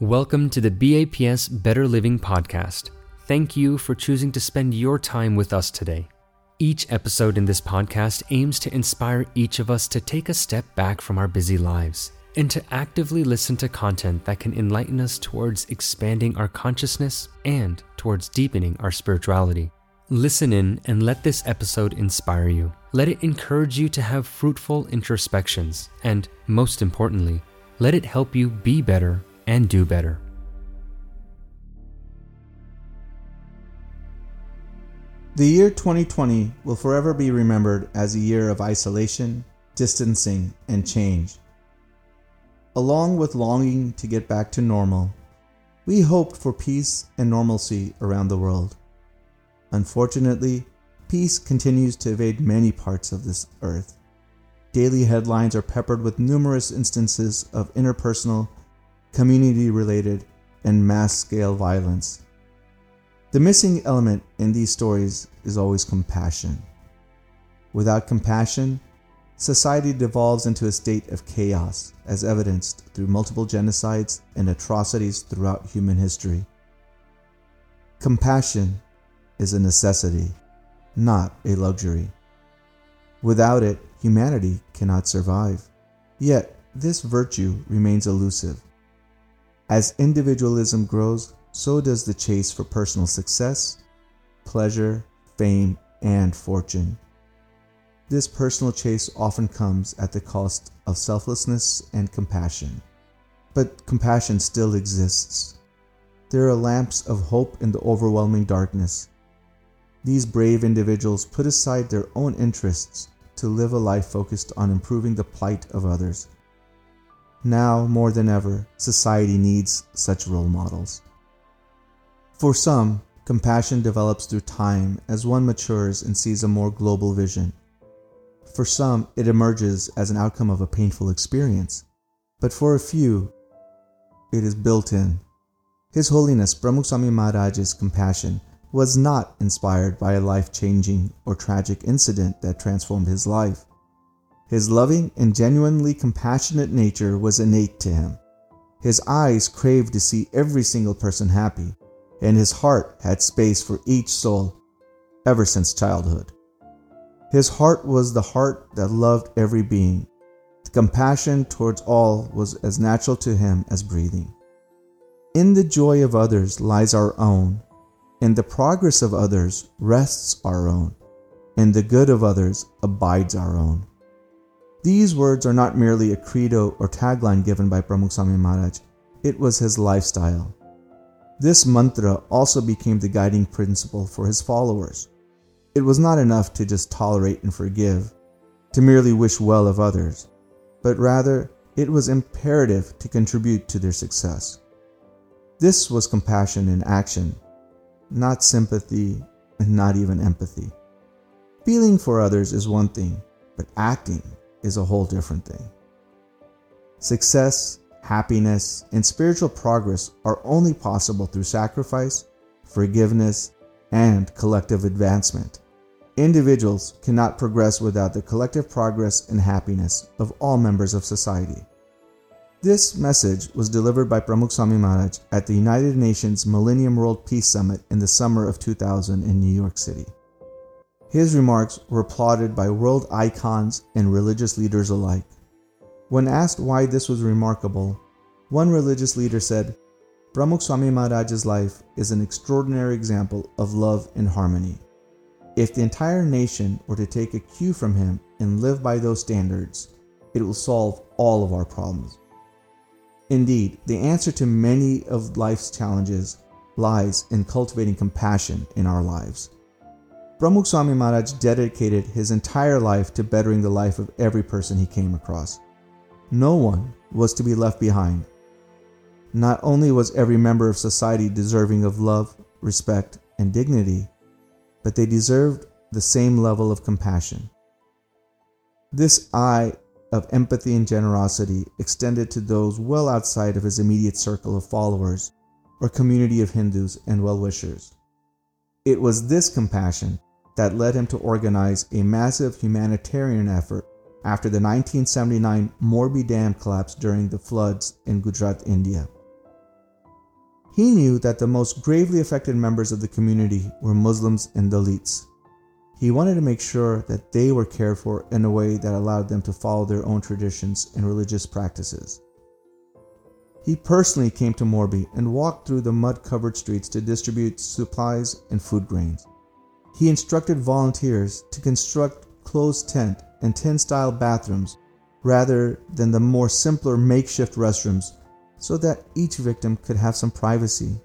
Welcome to the BAPS Better Living Podcast. Thank you for choosing to spend your time with us today. Each episode in this podcast aims to inspire each of us to take a step back from our busy lives and to actively listen to content that can enlighten us towards expanding our consciousness and towards deepening our spirituality. Listen in and let this episode inspire you. Let it encourage you to have fruitful introspections, and most importantly, let it help you be better and do better. The year 2020 will forever be remembered as a year of isolation, distancing, and change. Along with longing to get back to normal, we hoped for peace and normalcy around the world. Unfortunately, peace continues to evade many parts of this earth. Daily headlines are peppered with numerous instances of interpersonal community related, and mass scale violence. The missing element in these stories is always compassion. Without compassion, society devolves into a state of chaos, as evidenced through multiple genocides and atrocities throughout human history. Compassion is a necessity, not a luxury. Without it, humanity cannot survive. Yet, this virtue remains elusive. As individualism grows, so does the chase for personal success, pleasure, fame, and fortune. This personal chase often comes at the cost of selflessness and compassion. But compassion still exists. There are lamps of hope in the overwhelming darkness. These brave individuals put aside their own interests to live a life focused on improving the plight of others. Now, more than ever, society needs such role models. For some, compassion develops through time as one matures and sees a more global vision. For some, it emerges as an outcome of a painful experience. But for a few, it is built in. His Holiness Pramukh Maharaj's compassion was not inspired by a life changing or tragic incident that transformed his life. His loving and genuinely compassionate nature was innate to him. His eyes craved to see every single person happy, and his heart had space for each soul ever since childhood. His heart was the heart that loved every being. The compassion towards all was as natural to him as breathing. In the joy of others lies our own. In the progress of others rests our own. In the good of others abides our own. These words are not merely a credo or tagline given by Pramukh Swami Maharaj, it was his lifestyle. This mantra also became the guiding principle for his followers. It was not enough to just tolerate and forgive, to merely wish well of others, but rather it was imperative to contribute to their success. This was compassion in action, not sympathy and not even empathy. Feeling for others is one thing, but acting is a whole different thing. Success, happiness, and spiritual progress are only possible through sacrifice, forgiveness, and collective advancement. Individuals cannot progress without the collective progress and happiness of all members of society. This message was delivered by Pramukh Swami Maharaj at the United Nations Millennium World Peace Summit in the summer of 2000 in New York City. His remarks were applauded by world icons and religious leaders alike. When asked why this was remarkable, one religious leader said, Pramukh Swami Maharaj's life is an extraordinary example of love and harmony. If the entire nation were to take a cue from him and live by those standards, it will solve all of our problems. Indeed, the answer to many of life's challenges lies in cultivating compassion in our lives. Pramukh Swami Maharaj dedicated his entire life to bettering the life of every person he came across. No one was to be left behind. Not only was every member of society deserving of love, respect, and dignity, but they deserved the same level of compassion. This eye of empathy and generosity extended to those well outside of his immediate circle of followers or community of Hindus and well wishers. It was this compassion that led him to organize a massive humanitarian effort after the 1979 Morbi Dam collapse during the floods in Gujarat, India. He knew that the most gravely affected members of the community were Muslims and Dalits. He wanted to make sure that they were cared for in a way that allowed them to follow their own traditions and religious practices. He personally came to Morbi and walked through the mud covered streets to distribute supplies and food grains. He instructed volunteers to construct closed tent and tent style bathrooms rather than the more simpler makeshift restrooms so that each victim could have some privacy.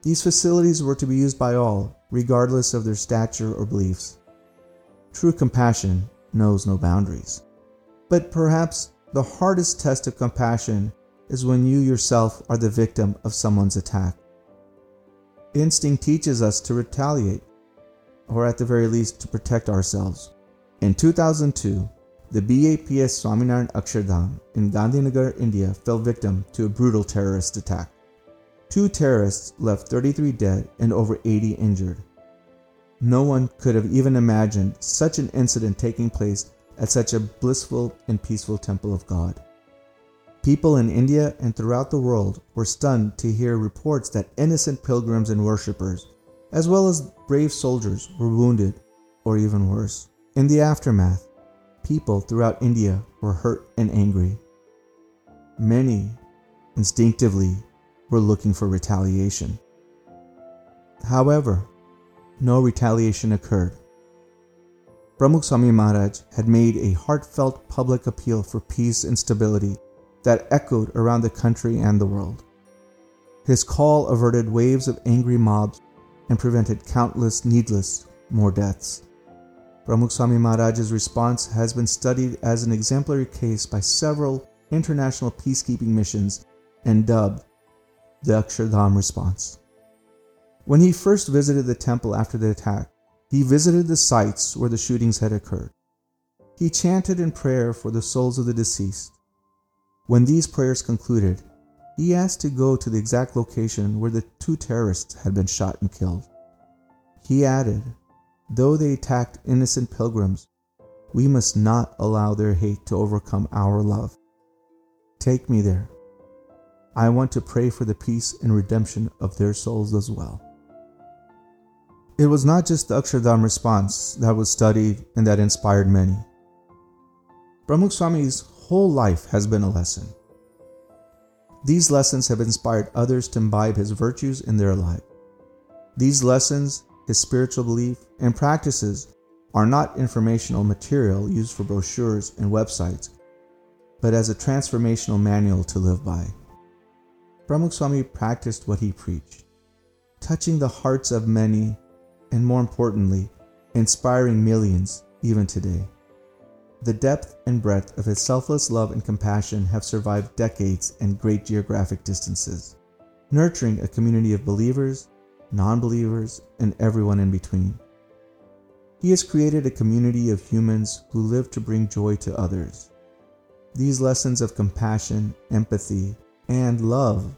These facilities were to be used by all, regardless of their stature or beliefs. True compassion knows no boundaries. But perhaps the hardest test of compassion is when you yourself are the victim of someone's attack. Instinct teaches us to retaliate, or at the very least to protect ourselves. In 2002, the BAPS Swaminarayan Akshardham in Gandhinagar, India fell victim to a brutal terrorist attack. Two terrorists left 33 dead and over 80 injured. No one could have even imagined such an incident taking place at such a blissful and peaceful temple of God. People in India and throughout the world were stunned to hear reports that innocent pilgrims and worshippers, as well as brave soldiers, were wounded, or even worse. In the aftermath, people throughout India were hurt and angry. Many, instinctively, were looking for retaliation. However, no retaliation occurred. Pramukh Swami Maharaj had made a heartfelt public appeal for peace and stability that echoed around the country and the world. His call averted waves of angry mobs and prevented countless needless more deaths. Pramukh Maharaj's response has been studied as an exemplary case by several international peacekeeping missions and dubbed the Akshardham response. When he first visited the temple after the attack, he visited the sites where the shootings had occurred. He chanted in prayer for the souls of the deceased when these prayers concluded, he asked to go to the exact location where the two terrorists had been shot and killed. He added, Though they attacked innocent pilgrims, we must not allow their hate to overcome our love. Take me there. I want to pray for the peace and redemption of their souls as well. It was not just the Akshardham response that was studied and that inspired many. Pramukh Swami's whole life has been a lesson. These lessons have inspired others to imbibe his virtues in their life. These lessons, his spiritual belief, and practices are not informational material used for brochures and websites, but as a transformational manual to live by. Pramukh Swami practiced what he preached, touching the hearts of many, and more importantly, inspiring millions even today. The depth and breadth of his selfless love and compassion have survived decades and great geographic distances, nurturing a community of believers, non believers, and everyone in between. He has created a community of humans who live to bring joy to others. These lessons of compassion, empathy, and love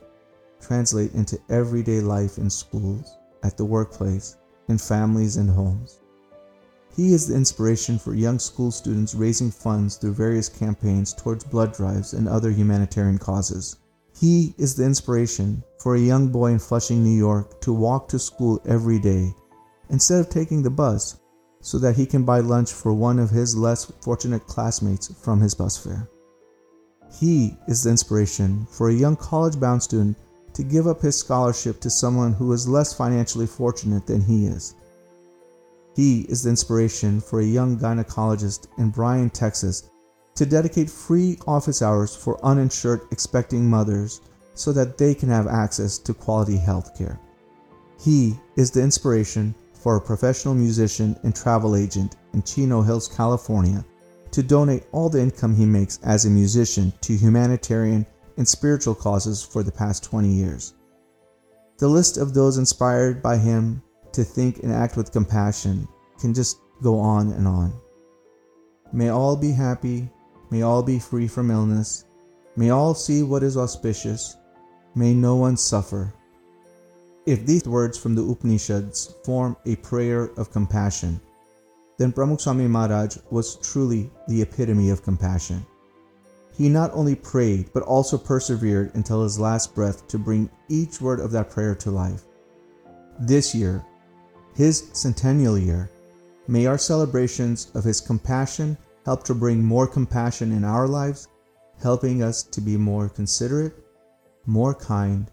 translate into everyday life in schools, at the workplace, in families and homes. He is the inspiration for young school students raising funds through various campaigns towards blood drives and other humanitarian causes. He is the inspiration for a young boy in Flushing, New York to walk to school every day instead of taking the bus so that he can buy lunch for one of his less fortunate classmates from his bus fare. He is the inspiration for a young college bound student to give up his scholarship to someone who is less financially fortunate than he is. He is the inspiration for a young gynecologist in Bryan, Texas, to dedicate free office hours for uninsured expecting mothers so that they can have access to quality health care. He is the inspiration for a professional musician and travel agent in Chino Hills, California, to donate all the income he makes as a musician to humanitarian and spiritual causes for the past 20 years. The list of those inspired by him to think and act with compassion can just go on and on. May all be happy. May all be free from illness. May all see what is auspicious. May no one suffer. If these words from the Upanishads form a prayer of compassion, then Pramukh Swami Maharaj was truly the epitome of compassion. he not only prayed, but also persevered until his last breath to bring each word of that prayer to life. This year, his centennial year, may our celebrations of his compassion help to bring more compassion in our lives, helping us to be more considerate, more kind,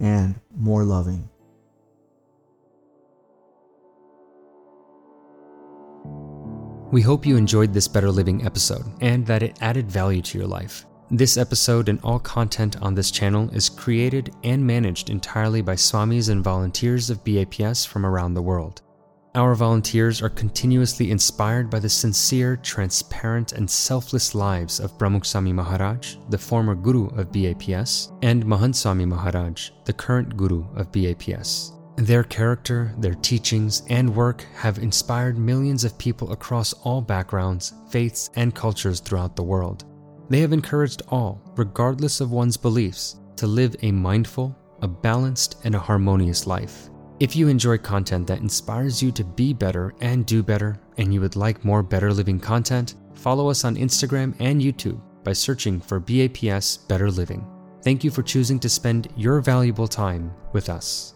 and more loving. We hope you enjoyed this Better Living episode and that it added value to your life. This episode and all content on this channel is created and managed entirely by Swamis and volunteers of BAPS from around the world. Our volunteers are continuously inspired by the sincere, transparent, and selfless lives of Pramukh Swami Maharaj, the former Guru of BAPS, and Mahant Swami Maharaj, the current Guru of BAPS. Their character, their teachings, and work have inspired millions of people across all backgrounds, faiths, and cultures throughout the world. They have encouraged all, regardless of one's beliefs, to live a mindful, a balanced, and a harmonious life. If you enjoy content that inspires you to be better and do better, and you would like more better living content, follow us on Instagram and YouTube by searching for BAPS Better Living. Thank you for choosing to spend your valuable time with us.